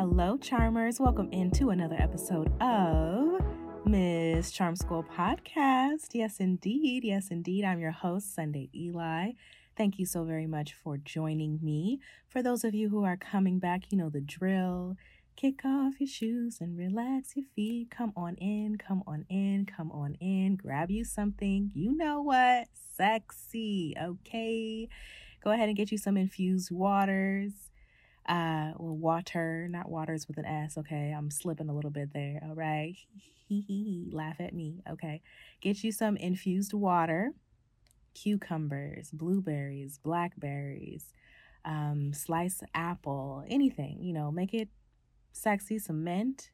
Hello, Charmers. Welcome into another episode of Miss Charm School Podcast. Yes, indeed. Yes, indeed. I'm your host, Sunday Eli. Thank you so very much for joining me. For those of you who are coming back, you know the drill. Kick off your shoes and relax your feet. Come on in, come on in, come on in. Grab you something. You know what? Sexy, okay? Go ahead and get you some infused waters. Uh, water, not waters with an S, okay? I'm slipping a little bit there, all right? Laugh at me, okay? Get you some infused water, cucumbers, blueberries, blackberries, um, sliced apple, anything, you know, make it sexy, some mint.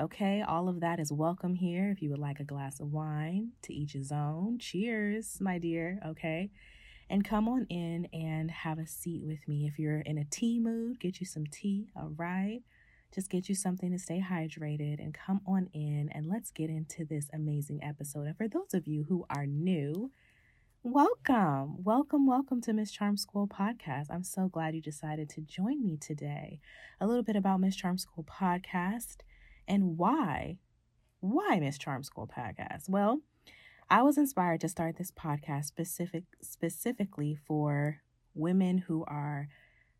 Okay, all of that is welcome here. If you would like a glass of wine, to each his own. Cheers, my dear. Okay, and come on in and have a seat with me. If you're in a tea mood, get you some tea. All right, just get you something to stay hydrated and come on in and let's get into this amazing episode. And for those of you who are new, Welcome, welcome, welcome to Miss Charm School Podcast. I'm so glad you decided to join me today. A little bit about Miss Charm School Podcast and why. Why Miss Charm School Podcast? Well, I was inspired to start this podcast specific specifically for women who are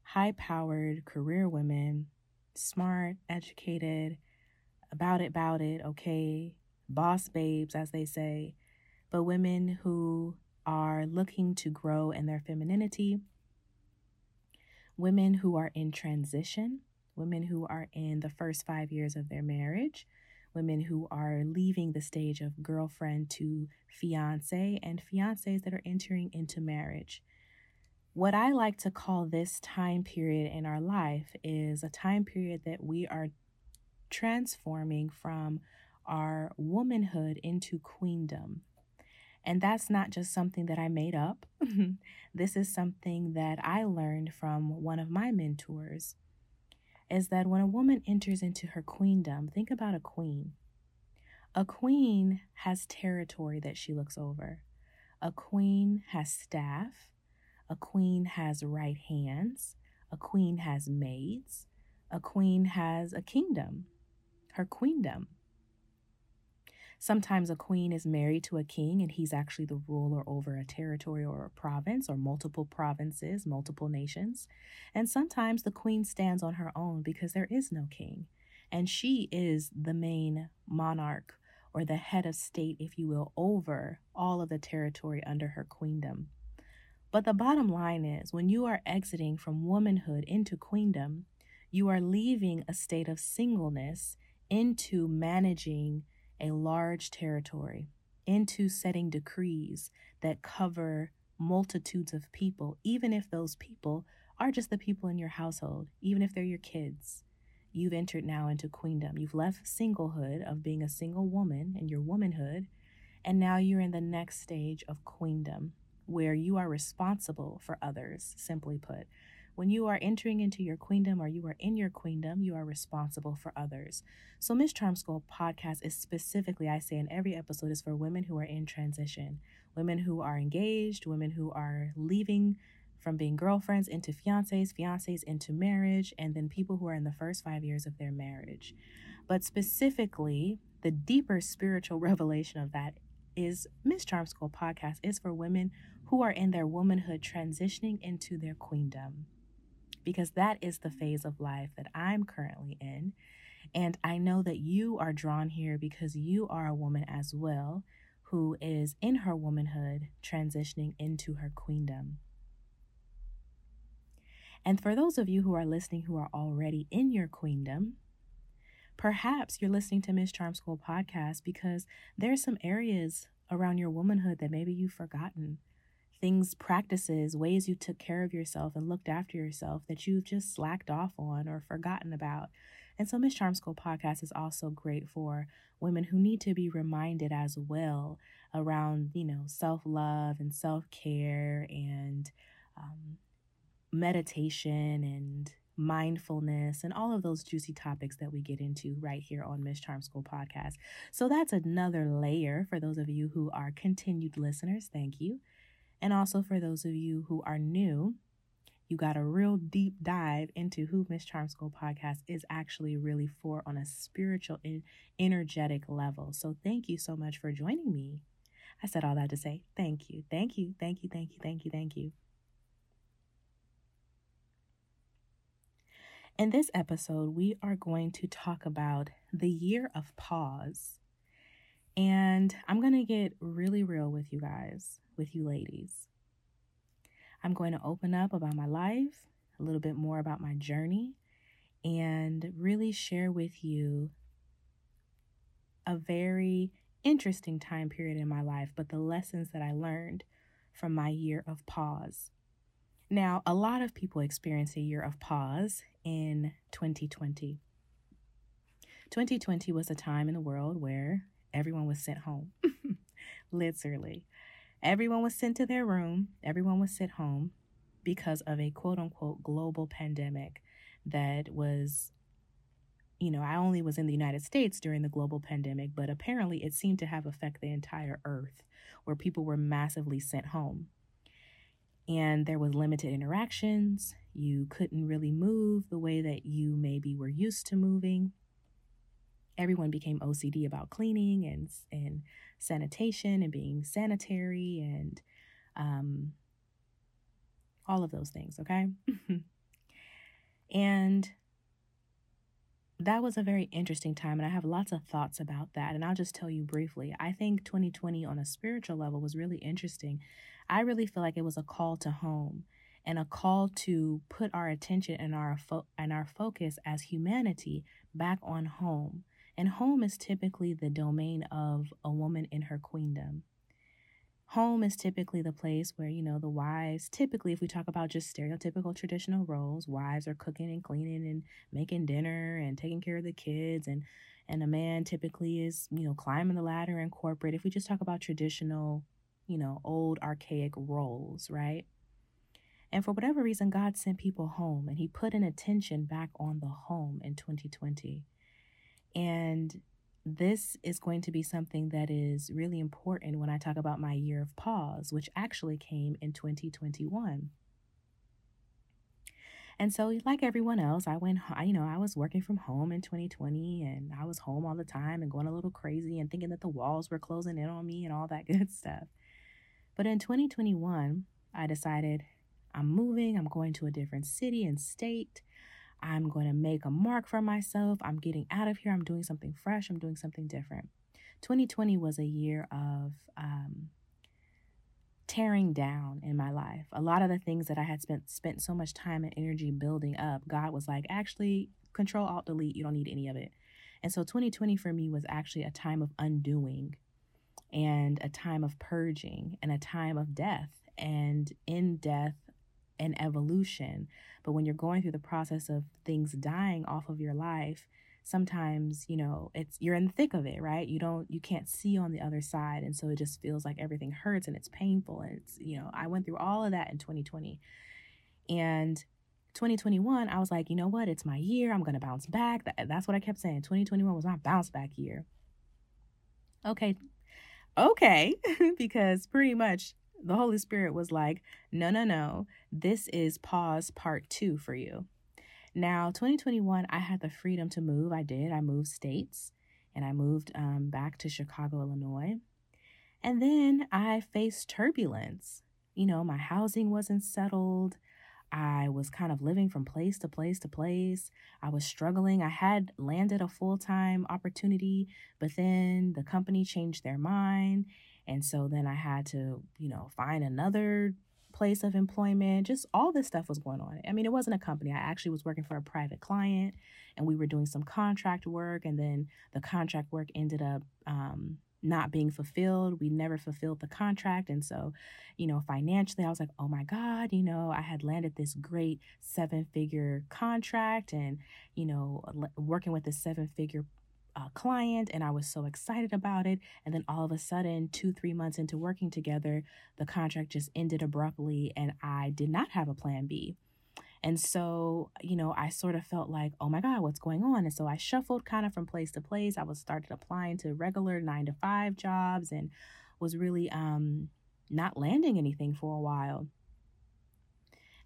high-powered career women, smart, educated, about it, about it, okay, boss babes, as they say, but women who are looking to grow in their femininity, women who are in transition, women who are in the first five years of their marriage, women who are leaving the stage of girlfriend to fiance, and fiancés that are entering into marriage. What I like to call this time period in our life is a time period that we are transforming from our womanhood into queendom. And that's not just something that I made up. this is something that I learned from one of my mentors. Is that when a woman enters into her queendom, think about a queen. A queen has territory that she looks over. A queen has staff. A queen has right hands. A queen has maids. A queen has a kingdom, her queendom. Sometimes a queen is married to a king and he's actually the ruler over a territory or a province or multiple provinces, multiple nations. And sometimes the queen stands on her own because there is no king. And she is the main monarch or the head of state, if you will, over all of the territory under her queendom. But the bottom line is when you are exiting from womanhood into queendom, you are leaving a state of singleness into managing a large territory, into setting decrees that cover multitudes of people, even if those people are just the people in your household, even if they're your kids. You've entered now into queendom. You've left singlehood of being a single woman and your womanhood, and now you're in the next stage of queendom, where you are responsible for others, simply put. When you are entering into your queendom or you are in your queendom, you are responsible for others. So, Miss Charm School podcast is specifically, I say in every episode, is for women who are in transition, women who are engaged, women who are leaving from being girlfriends into fiancés, fiancés into marriage, and then people who are in the first five years of their marriage. But specifically, the deeper spiritual revelation of that is Miss Charm School podcast is for women who are in their womanhood transitioning into their queendom because that is the phase of life that I'm currently in. And I know that you are drawn here because you are a woman as well who is in her womanhood transitioning into her queendom. And for those of you who are listening who are already in your queendom, perhaps you're listening to Miss Charm School podcast because there's some areas around your womanhood that maybe you've forgotten things, practices, ways you took care of yourself and looked after yourself that you've just slacked off on or forgotten about. And so, Miss Charm School podcast is also great for women who need to be reminded as well around, you know, self love and self care and um, meditation and mindfulness and all of those juicy topics that we get into right here on Miss Charm School podcast. So that's another layer for those of you who are continued listeners. Thank you. And also for those of you who are new, you got a real deep dive into who Miss Charm School podcast is actually really for on a spiritual and energetic level. So thank you so much for joining me. I said all that to say thank you, thank you, thank you, thank you, thank you, thank you. In this episode, we are going to talk about the year of pause. And I'm going to get really real with you guys, with you ladies. I'm going to open up about my life, a little bit more about my journey, and really share with you a very interesting time period in my life, but the lessons that I learned from my year of pause. Now, a lot of people experience a year of pause in 2020. 2020 was a time in the world where everyone was sent home, literally. Everyone was sent to their room, everyone was sent home because of a quote unquote global pandemic that was, you know, I only was in the United States during the global pandemic, but apparently it seemed to have affected the entire earth where people were massively sent home. And there was limited interactions. You couldn't really move the way that you maybe were used to moving everyone became OCD about cleaning and and sanitation and being sanitary and um, all of those things. Okay, and that was a very interesting time, and I have lots of thoughts about that. And I'll just tell you briefly. I think 2020 on a spiritual level was really interesting. I really feel like it was a call to home and a call to put our attention and our fo- and our focus as humanity back on home and home is typically the domain of a woman in her queendom. Home is typically the place where, you know, the wives, typically, if we talk about just stereotypical traditional roles, wives are cooking and cleaning and making dinner and taking care of the kids. And, and a man typically is, you know, climbing the ladder in corporate. If we just talk about traditional, you know, old archaic roles, right? And for whatever reason, God sent people home and He put an attention back on the home in 2020. And this is going to be something that is really important when I talk about my year of pause, which actually came in 2021. And so, like everyone else, I went, you know, I was working from home in 2020 and I was home all the time and going a little crazy and thinking that the walls were closing in on me and all that good stuff. But in 2021, I decided I'm moving, I'm going to a different city and state. I'm going to make a mark for myself. I'm getting out of here. I'm doing something fresh. I'm doing something different. 2020 was a year of um, tearing down in my life. A lot of the things that I had spent spent so much time and energy building up, God was like, actually, control alt delete. You don't need any of it. And so 2020 for me was actually a time of undoing and a time of purging and a time of death. And in death, and evolution. But when you're going through the process of things dying off of your life, sometimes, you know, it's you're in the thick of it, right? You don't you can't see on the other side and so it just feels like everything hurts and it's painful and it's, you know, I went through all of that in 2020. And 2021, I was like, you know what? It's my year. I'm going to bounce back. that's what I kept saying. 2021 was my bounce back year. Okay. Okay, because pretty much the Holy Spirit was like, no, no, no, this is pause part two for you. Now, 2021, I had the freedom to move. I did. I moved states and I moved um, back to Chicago, Illinois. And then I faced turbulence. You know, my housing wasn't settled. I was kind of living from place to place to place. I was struggling. I had landed a full time opportunity, but then the company changed their mind and so then I had to, you know, find another place of employment. Just all this stuff was going on. I mean, it wasn't a company. I actually was working for a private client and we were doing some contract work. And then the contract work ended up, um, not being fulfilled. We never fulfilled the contract. And so, you know, financially, I was like, oh my God, you know, I had landed this great seven figure contract and, you know, working with this seven figure uh, client and I was so excited about it. And then all of a sudden, two, three months into working together, the contract just ended abruptly and I did not have a plan B. And so, you know, I sort of felt like, oh my God, what's going on? And so I shuffled kind of from place to place. I was started applying to regular nine to five jobs and was really um, not landing anything for a while.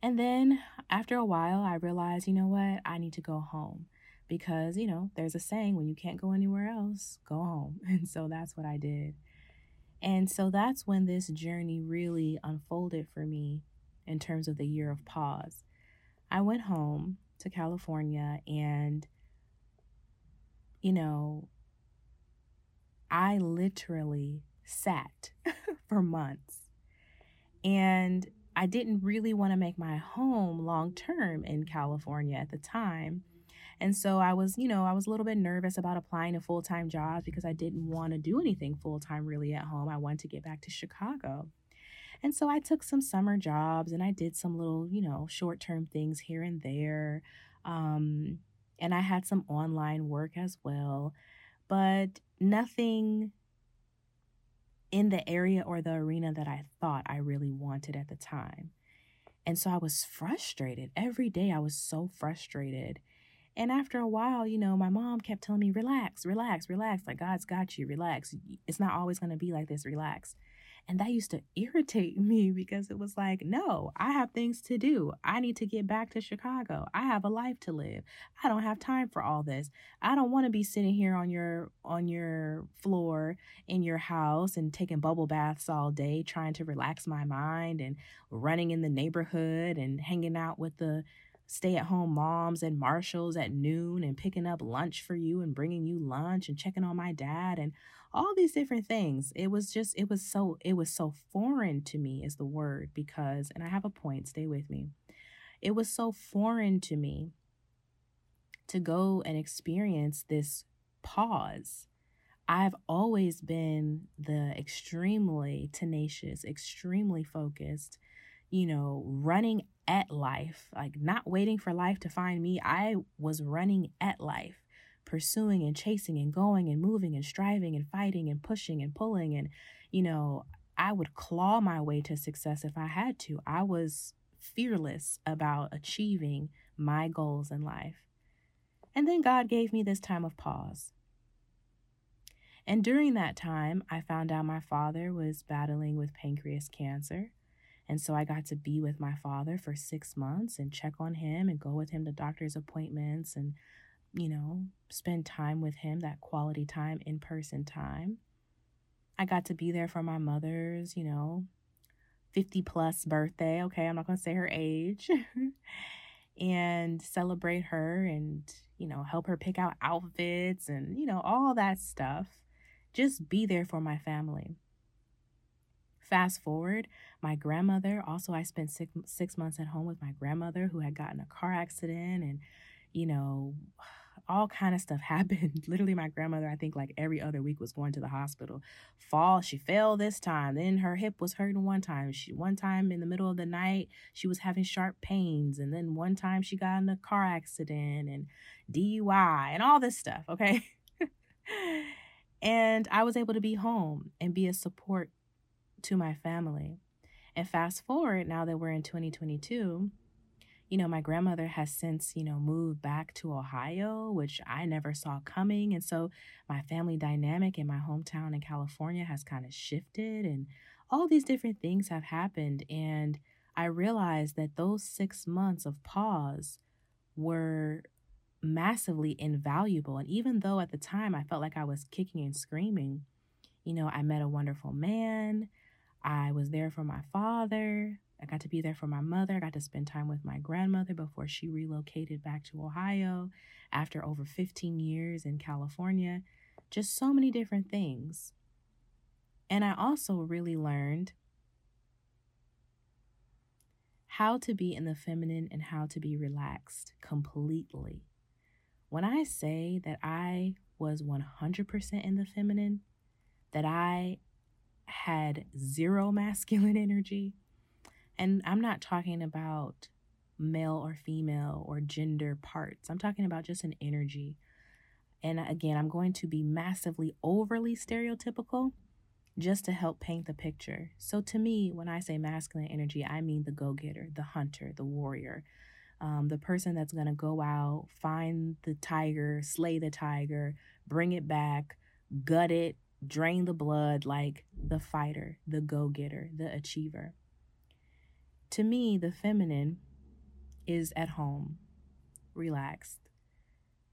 And then after a while, I realized, you know what? I need to go home because, you know, there's a saying when you can't go anywhere else, go home. And so that's what I did. And so that's when this journey really unfolded for me in terms of the year of pause. I went home to California and, you know, I literally sat for months. And I didn't really want to make my home long term in California at the time. And so I was, you know, I was a little bit nervous about applying to full time jobs because I didn't want to do anything full time really at home. I wanted to get back to Chicago. And so I took some summer jobs and I did some little, you know, short term things here and there. Um, and I had some online work as well, but nothing in the area or the arena that I thought I really wanted at the time. And so I was frustrated. Every day I was so frustrated. And after a while, you know, my mom kept telling me, relax, relax, relax. Like, God's got you, relax. It's not always going to be like this, relax. And that used to irritate me because it was like, no, I have things to do. I need to get back to Chicago. I have a life to live. I don't have time for all this. I don't want to be sitting here on your on your floor in your house and taking bubble baths all day trying to relax my mind and running in the neighborhood and hanging out with the stay at home moms and Marshalls at noon and picking up lunch for you and bringing you lunch and checking on my dad and all these different things. It was just, it was so, it was so foreign to me, is the word, because, and I have a point, stay with me. It was so foreign to me to go and experience this pause. I've always been the extremely tenacious, extremely focused, you know, running at life, like not waiting for life to find me. I was running at life pursuing and chasing and going and moving and striving and fighting and pushing and pulling. And, you know, I would claw my way to success if I had to. I was fearless about achieving my goals in life. And then God gave me this time of pause. And during that time, I found out my father was battling with pancreas cancer. And so I got to be with my father for six months and check on him and go with him to doctor's appointments and you know, spend time with him, that quality time, in person time. I got to be there for my mother's, you know, 50 plus birthday. Okay, I'm not going to say her age. and celebrate her and, you know, help her pick out outfits and, you know, all that stuff. Just be there for my family. Fast forward, my grandmother, also, I spent six, six months at home with my grandmother who had gotten a car accident and, you know, all kind of stuff happened. Literally, my grandmother, I think like every other week was going to the hospital. Fall, she fell this time. Then her hip was hurting one time. She one time in the middle of the night, she was having sharp pains. And then one time she got in a car accident and DUI and all this stuff, okay? and I was able to be home and be a support to my family. And fast forward now that we're in 2022, you know, my grandmother has since, you know, moved back to Ohio, which I never saw coming. And so my family dynamic in my hometown in California has kind of shifted, and all these different things have happened. And I realized that those six months of pause were massively invaluable. And even though at the time I felt like I was kicking and screaming, you know, I met a wonderful man. I was there for my father. I got to be there for my mother. I got to spend time with my grandmother before she relocated back to Ohio after over 15 years in California. Just so many different things. And I also really learned how to be in the feminine and how to be relaxed completely. When I say that I was 100% in the feminine, that I had zero masculine energy, and I'm not talking about male or female or gender parts. I'm talking about just an energy. And again, I'm going to be massively overly stereotypical just to help paint the picture. So, to me, when I say masculine energy, I mean the go getter, the hunter, the warrior, um, the person that's going to go out, find the tiger, slay the tiger, bring it back, gut it, drain the blood like the fighter, the go getter, the achiever. To me, the feminine is at home, relaxed.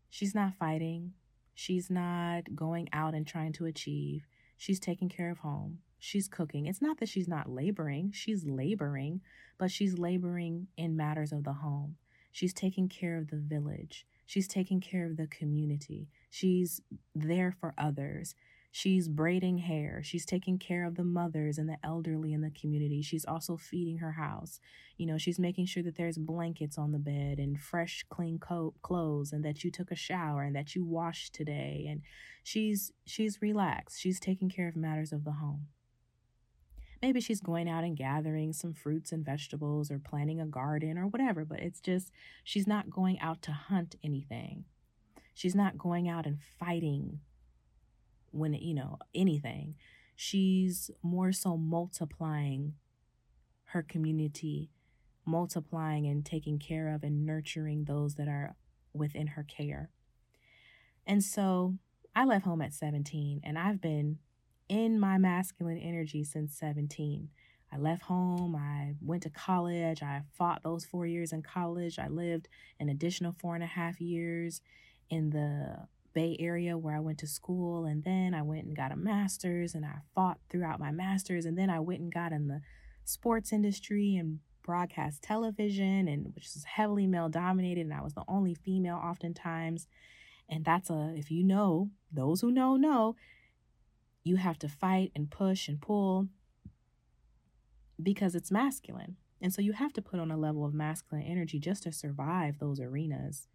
She's not fighting. She's not going out and trying to achieve. She's taking care of home. She's cooking. It's not that she's not laboring, she's laboring, but she's laboring in matters of the home. She's taking care of the village. She's taking care of the community. She's there for others. She's braiding hair. She's taking care of the mothers and the elderly in the community. She's also feeding her house. You know, she's making sure that there's blankets on the bed and fresh, clean co- clothes and that you took a shower and that you washed today. And she's she's relaxed. She's taking care of matters of the home. Maybe she's going out and gathering some fruits and vegetables or planting a garden or whatever, but it's just she's not going out to hunt anything. She's not going out and fighting when, you know, anything. She's more so multiplying her community, multiplying and taking care of and nurturing those that are within her care. And so I left home at 17 and I've been in my masculine energy since 17. I left home, I went to college, I fought those four years in college. I lived an additional four and a half years in the Bay Area where I went to school, and then I went and got a master's, and I fought throughout my master's, and then I went and got in the sports industry and broadcast television, and which is heavily male dominated, and I was the only female oftentimes. And that's a, if you know, those who know, know, you have to fight and push and pull because it's masculine. And so you have to put on a level of masculine energy just to survive those arenas.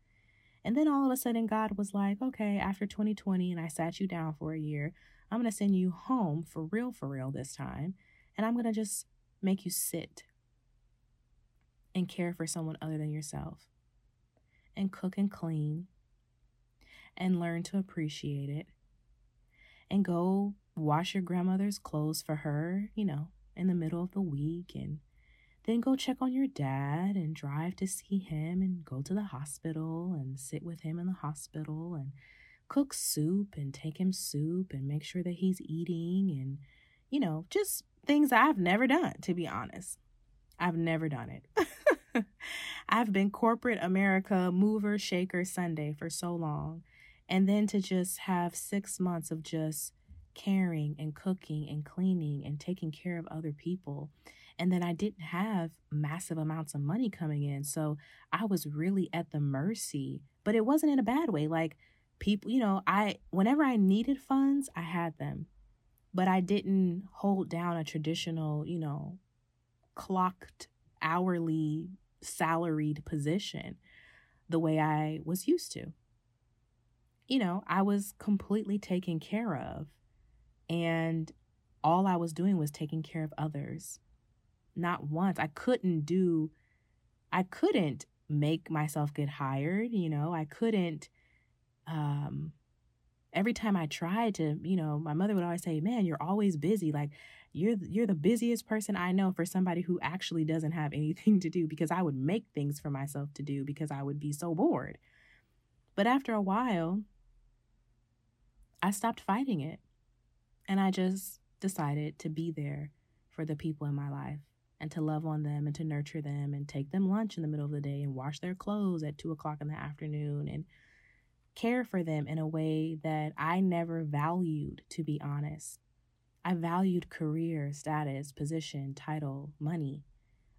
And then all of a sudden, God was like, okay, after 2020, and I sat you down for a year, I'm going to send you home for real, for real this time. And I'm going to just make you sit and care for someone other than yourself and cook and clean and learn to appreciate it and go wash your grandmother's clothes for her, you know, in the middle of the week and then go check on your dad and drive to see him and go to the hospital and sit with him in the hospital and cook soup and take him soup and make sure that he's eating and, you know, just things I've never done, to be honest. I've never done it. I've been corporate America mover, shaker Sunday for so long. And then to just have six months of just caring and cooking and cleaning and taking care of other people. And then I didn't have massive amounts of money coming in. So I was really at the mercy, but it wasn't in a bad way. Like people, you know, I, whenever I needed funds, I had them, but I didn't hold down a traditional, you know, clocked hourly salaried position the way I was used to. You know, I was completely taken care of and all I was doing was taking care of others. Not once. I couldn't do, I couldn't make myself get hired. You know, I couldn't, um, every time I tried to, you know, my mother would always say, "Man, you're always busy. Like you're you're the busiest person I know for somebody who actually doesn't have anything to do because I would make things for myself to do because I would be so bored." But after a while, I stopped fighting it. And I just decided to be there for the people in my life and to love on them and to nurture them and take them lunch in the middle of the day and wash their clothes at two o'clock in the afternoon and care for them in a way that I never valued, to be honest. I valued career, status, position, title, money.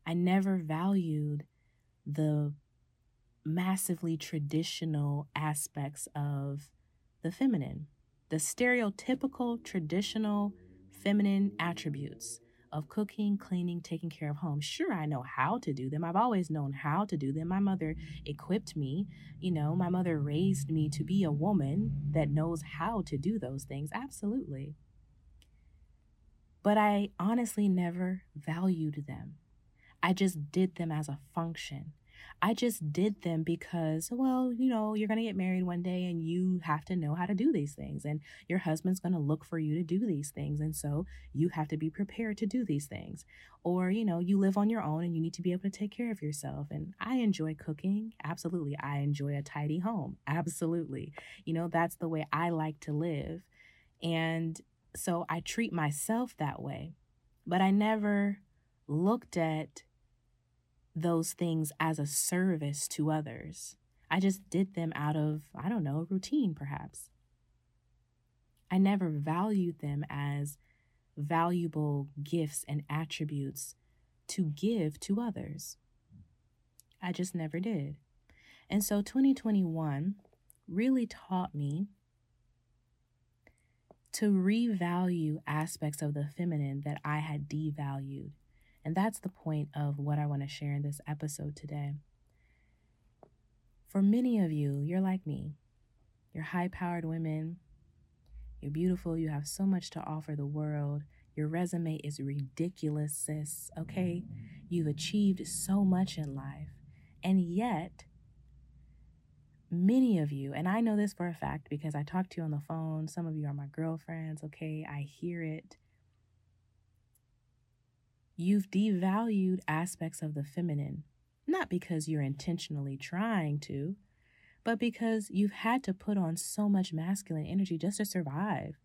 I never valued the massively traditional aspects of the feminine the stereotypical traditional feminine attributes of cooking, cleaning, taking care of home. Sure, I know how to do them. I've always known how to do them. My mother mm-hmm. equipped me. You know, my mother raised me to be a woman that knows how to do those things. Absolutely. But I honestly never valued them. I just did them as a function. I just did them because, well, you know, you're going to get married one day and you have to know how to do these things. And your husband's going to look for you to do these things. And so you have to be prepared to do these things. Or, you know, you live on your own and you need to be able to take care of yourself. And I enjoy cooking. Absolutely. I enjoy a tidy home. Absolutely. You know, that's the way I like to live. And so I treat myself that way. But I never looked at those things as a service to others. I just did them out of, I don't know, routine perhaps. I never valued them as valuable gifts and attributes to give to others. I just never did. And so 2021 really taught me to revalue aspects of the feminine that I had devalued. And that's the point of what I want to share in this episode today. For many of you, you're like me. You're high powered women. You're beautiful. You have so much to offer the world. Your resume is ridiculous, sis. Okay? You've achieved so much in life. And yet, many of you, and I know this for a fact because I talk to you on the phone, some of you are my girlfriends, okay? I hear it. You've devalued aspects of the feminine, not because you're intentionally trying to, but because you've had to put on so much masculine energy just to survive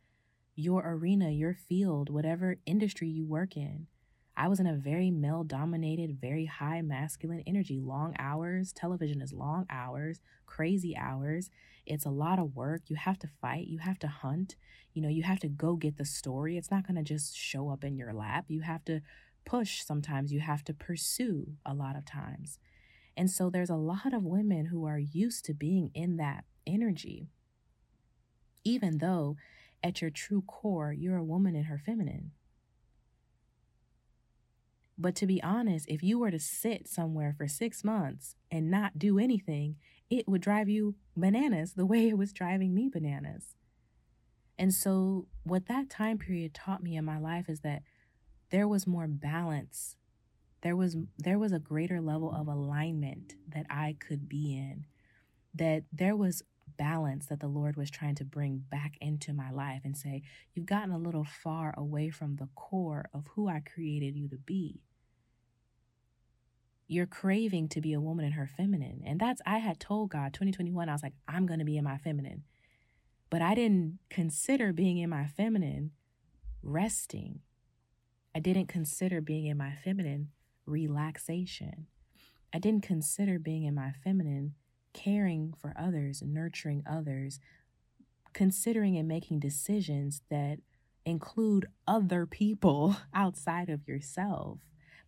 your arena, your field, whatever industry you work in. I was in a very male dominated, very high masculine energy, long hours. Television is long hours, crazy hours. It's a lot of work. You have to fight, you have to hunt, you know, you have to go get the story. It's not going to just show up in your lap. You have to push sometimes, you have to pursue a lot of times. And so there's a lot of women who are used to being in that energy, even though at your true core, you're a woman in her feminine. But to be honest, if you were to sit somewhere for six months and not do anything, it would drive you bananas the way it was driving me bananas. And so, what that time period taught me in my life is that there was more balance. There was there was a greater level of alignment that I could be in. That there was balance that the Lord was trying to bring back into my life and say, You've gotten a little far away from the core of who I created you to be you're craving to be a woman in her feminine. And that's, I had told God 2021, I was like, I'm going to be in my feminine. But I didn't consider being in my feminine resting. I didn't consider being in my feminine relaxation. I didn't consider being in my feminine caring for others, nurturing others, considering and making decisions that include other people outside of yourself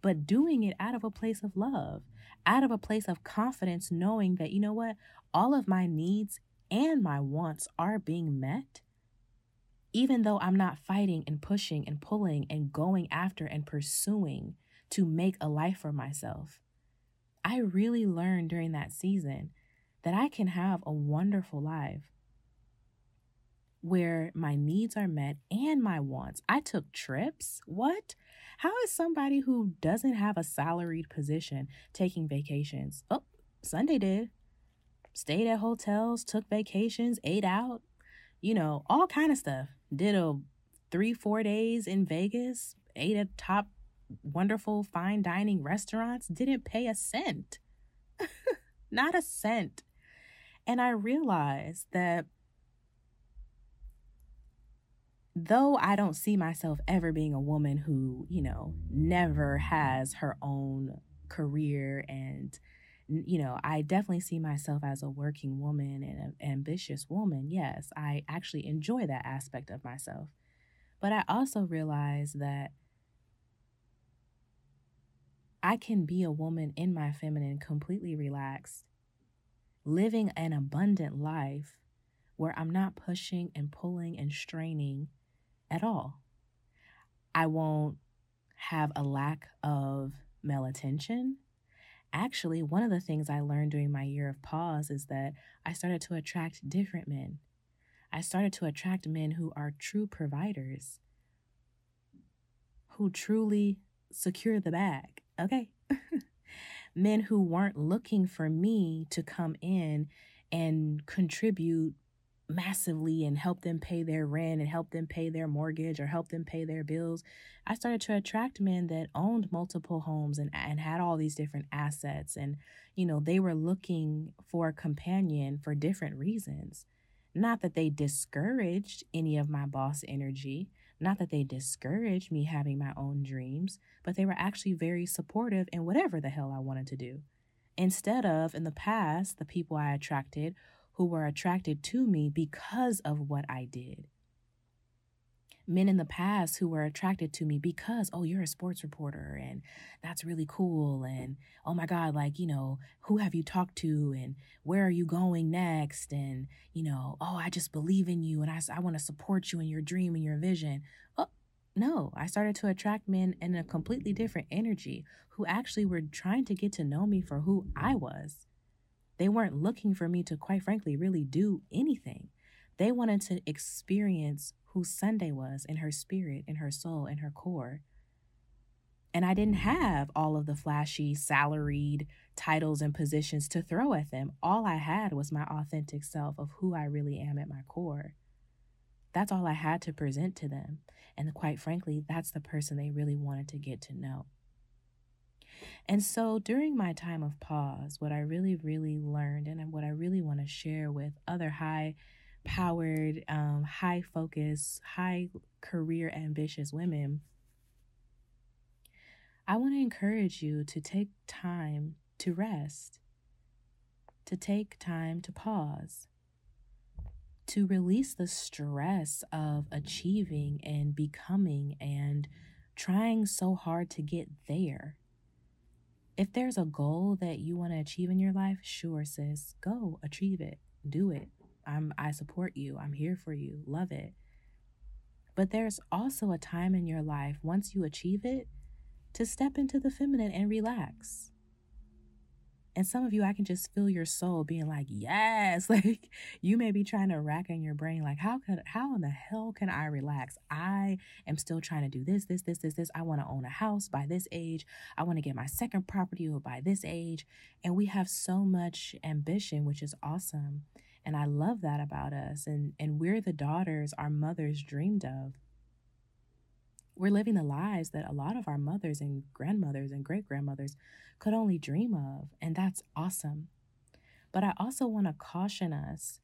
but doing it out of a place of love, out of a place of confidence, knowing that, you know what, all of my needs and my wants are being met. Even though I'm not fighting and pushing and pulling and going after and pursuing to make a life for myself, I really learned during that season that I can have a wonderful life where my needs are met and my wants. I took trips. What? How is somebody who doesn't have a salaried position taking vacations? Oh, Sunday did. Stayed at hotels, took vacations, ate out, you know, all kind of stuff. Did a three, four days in Vegas, ate at top wonderful fine dining restaurants, didn't pay a cent. Not a cent. And I realized that though I don't see myself ever being a woman who, you know, never has her own career and you know, I definitely see myself as a working woman and an ambitious woman. Yes, I actually enjoy that aspect of myself. But I also realize that I can be a woman in my feminine, completely relaxed, living an abundant life where I'm not pushing and pulling and straining at all. I won't have a lack of male attention. Actually, one of the things I learned during my year of pause is that I started to attract different men. I started to attract men who are true providers, who truly secure the bag. Okay. men who weren't looking for me to come in and contribute massively and help them pay their rent and help them pay their mortgage or help them pay their bills. I started to attract men that owned multiple homes and, and had all these different assets. And, you know, they were looking for a companion for different reasons. Not that they discouraged any of my boss energy, Not that they discouraged me having my own dreams, but they were actually very supportive in whatever the hell I wanted to do. Instead of, in the past, the people I attracted who were attracted to me because of what I did men in the past who were attracted to me because, oh, you're a sports reporter and that's really cool. And oh my God, like, you know, who have you talked to and where are you going next? And, you know, oh, I just believe in you and I, I want to support you in your dream and your vision. Oh, no, I started to attract men in a completely different energy who actually were trying to get to know me for who I was. They weren't looking for me to, quite frankly, really do anything. They wanted to experience who Sunday was in her spirit, in her soul, in her core. And I didn't mm-hmm. have all of the flashy, salaried titles and positions to throw at them. All I had was my authentic self of who I really am at my core. That's all I had to present to them. And quite frankly, that's the person they really wanted to get to know. And so during my time of pause, what I really, really learned and what I really want to share with other high powered, um, high focus, high career ambitious women, I want to encourage you to take time to rest, to take time to pause, to release the stress of achieving and becoming and trying so hard to get there. If there's a goal that you want to achieve in your life, sure, sis, go achieve it, do it. I'm I support you. I'm here for you. Love it. But there's also a time in your life once you achieve it to step into the feminine and relax. And some of you, I can just feel your soul being like, yes. Like you may be trying to rack in your brain, like, how could, how in the hell can I relax? I am still trying to do this, this, this, this, this. I want to own a house by this age. I want to get my second property by this age. And we have so much ambition, which is awesome. And I love that about us. And, and we're the daughters our mothers dreamed of. We're living the lives that a lot of our mothers and grandmothers and great grandmothers could only dream of. And that's awesome. But I also want to caution us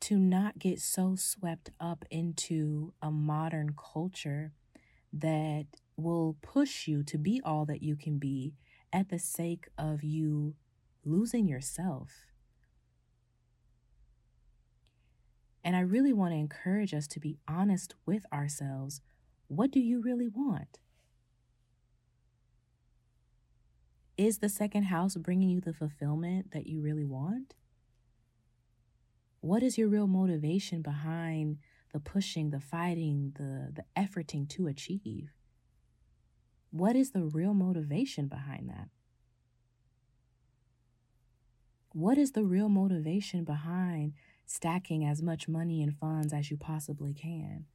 to not get so swept up into a modern culture that will push you to be all that you can be at the sake of you losing yourself And I really want to encourage us to be honest with ourselves. What do you really want? Is the second house bringing you the fulfillment that you really want? What is your real motivation behind the pushing, the fighting, the, the efforting to achieve? What is the real motivation behind that? What is the real motivation behind stacking as much money and funds as you possibly can.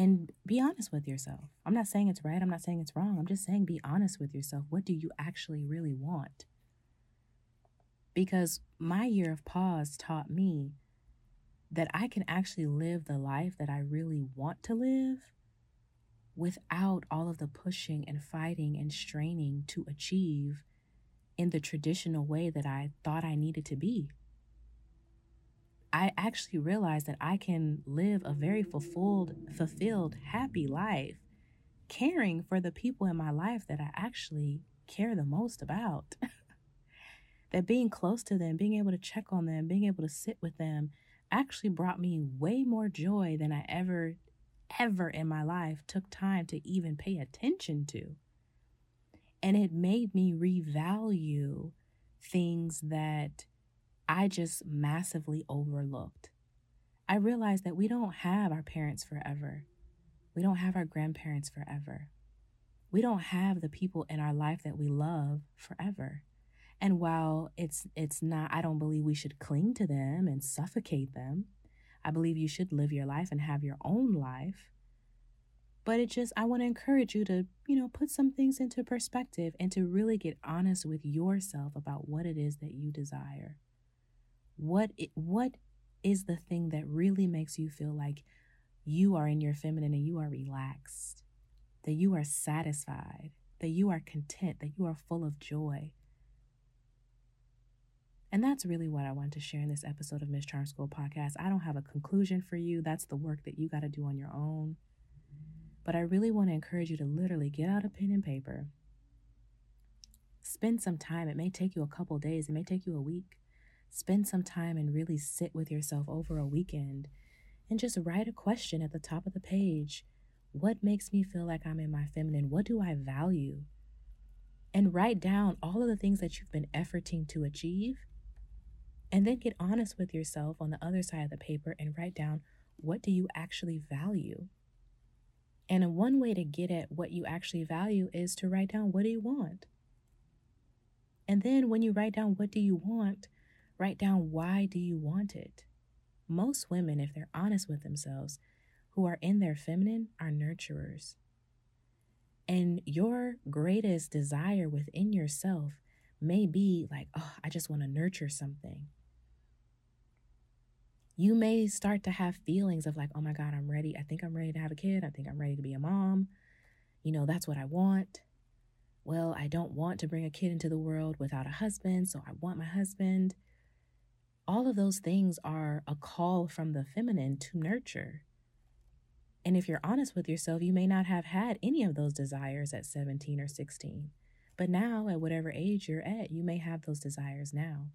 And be honest with yourself. I'm not saying it's right. I'm not saying it's wrong. I'm just saying be honest with yourself. What do you actually really want? Because my year of pause taught me that I can actually live the life that I really want to live without all of the pushing and fighting and straining to achieve in the traditional way that I thought I needed to be. I actually realized that I can live a very fulfilled, fulfilled, happy life, caring for the people in my life that I actually care the most about. that being close to them, being able to check on them, being able to sit with them actually brought me way more joy than I ever, ever in my life took time to even pay attention to. And it made me revalue things that I just massively overlooked. I realized that we don't have our parents forever. We don't have our grandparents forever. We don't have the people in our life that we love forever. And while it's it's not I don't believe we should cling to them and suffocate them. I believe you should live your life and have your own life. But it just, I want to encourage you to, you know, put some things into perspective and to really get honest with yourself about what it is that you desire. What it, what is the thing that really makes you feel like you are in your feminine and you are relaxed, that you are satisfied, that you are content, that you are full of joy. And that's really what I want to share in this episode of Miss Charm School podcast. I don't have a conclusion for you. That's the work that you got to do on your own. But I really want to encourage you to literally get out a pen and paper. Spend some time. It may take you a couple days, it may take you a week. Spend some time and really sit with yourself over a weekend and just write a question at the top of the page. What makes me feel like I'm in my feminine? What do I value? And write down all of the things that you've been efforting to achieve and then get honest with yourself on the other side of the paper and write down what do you actually value? And one way to get at what you actually value is to write down what do you want? And then when you write down what do you want, write down why do you want it? Most women, if they're honest with themselves, who are in their feminine are nurturers. And your greatest desire within yourself may be like, oh, I just want to nurture something you may start to have feelings of like, oh my God, I'm ready. I think I'm ready to have a kid. I think I'm ready to be a mom. You know, that's what I want. Well, I don't want to bring a kid into the world without a husband, so I want my husband. All of those things are a call from the feminine to nurture. And if you're honest with yourself, you may not have had any of those desires at 17 or 16. But now, at whatever age you're at, you may have those desires now.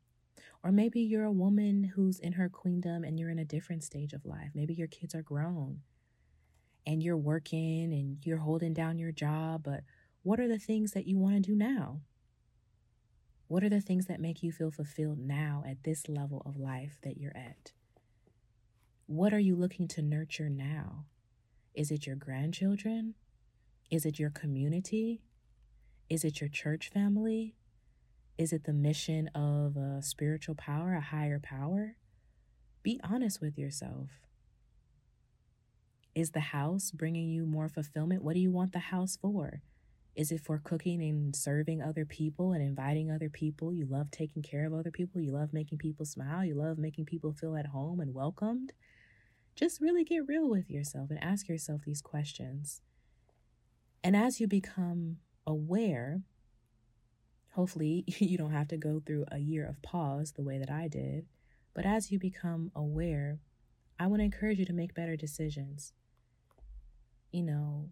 Or maybe you're a woman who's in her queendom and you're in a different stage of life. Maybe your kids are grown and you're working and you're holding down your job, but what are the things that you want to do now? What are the things that make you feel fulfilled now at this level of life that you're at? What are you looking to nurture now? Is it your grandchildren? Is it your community? Is it your church family? Is it the mission of a spiritual power, a higher power? Be honest with yourself. Is the house bringing you more fulfillment? What do you want the house for? Is it for cooking and serving other people and inviting other people? You love taking care of other people. You love making people smile. You love making people feel at home and welcomed. Just really get real with yourself and ask yourself these questions. And as you become aware Hopefully, you don't have to go through a year of pause the way that I did. But as you become aware, I want to encourage you to make better decisions. You know,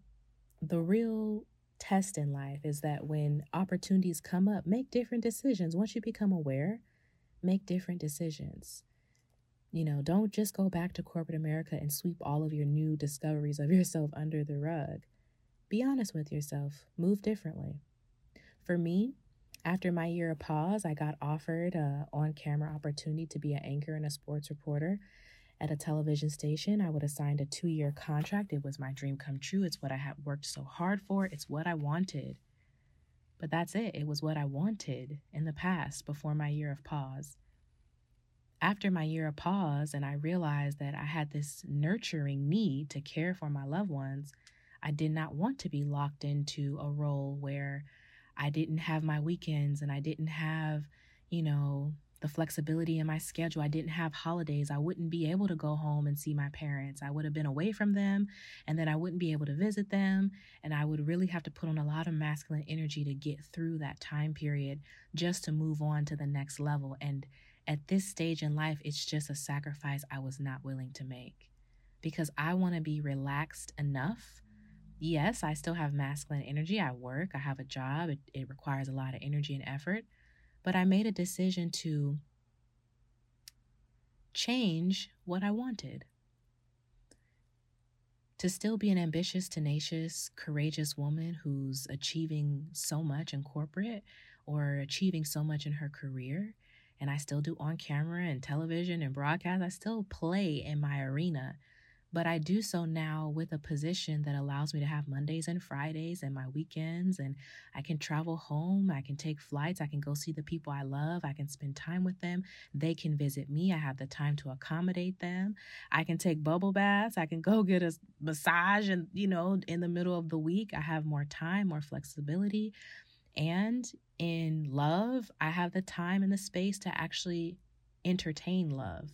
the real test in life is that when opportunities come up, make different decisions. Once you become aware, make different decisions. You know, don't just go back to corporate America and sweep all of your new discoveries of yourself under the rug. Be honest with yourself, move differently. For me, after my year of pause, I got offered a on-camera opportunity to be an anchor and a sports reporter at a television station. I would have signed a two-year contract. It was my dream come true. It's what I had worked so hard for. It's what I wanted. But that's it. It was what I wanted in the past before my year of pause. After my year of pause, and I realized that I had this nurturing need to care for my loved ones, I did not want to be locked into a role where I didn't have my weekends and I didn't have, you know, the flexibility in my schedule. I didn't have holidays. I wouldn't be able to go home and see my parents. I would have been away from them and then I wouldn't be able to visit them. And I would really have to put on a lot of masculine energy to get through that time period just to move on to the next level. And at this stage in life, it's just a sacrifice I was not willing to make because I want to be relaxed enough yes, I still have masculine energy. I work, I have a job, it, it requires a lot of energy and effort. But I made a decision to change what I wanted. To still be an ambitious, tenacious, courageous woman who's achieving so much in corporate or achieving so much in her career. And I still do on camera and television and broadcast. I still play in my arena but I do so now with a position that allows me to have Mondays and Fridays and my weekends, and I can travel home. I can take flights. I can go see the people I love. I can spend time with them. They can visit me. I have the time to accommodate them. I can take bubble baths. I can go get a massage, and you know, in the middle of the week, I have more time, more flexibility. And in love, I have the time and the space to actually entertain love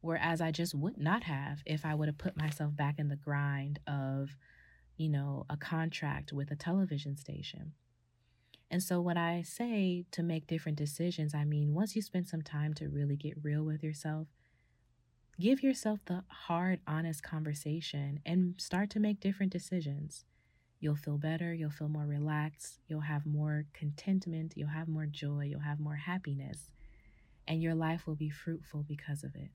Whereas I just would not have if I would have put myself back in the grind of, you know, a contract with a television station. And so, when I say to make different decisions, I mean, once you spend some time to really get real with yourself, give yourself the hard, honest conversation and start to make different decisions. You'll feel better, you'll feel more relaxed, you'll have more contentment, you'll have more joy, you'll have more happiness, and your life will be fruitful because of it.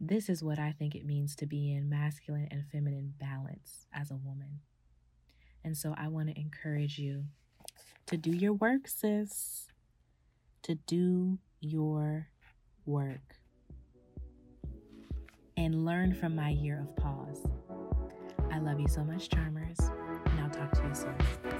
This is what I think it means to be in masculine and feminine balance as a woman. And so I want to encourage you to do your work, sis. To do your work. And learn from my year of pause. I love you so much, Charmers, and I'll talk to you soon.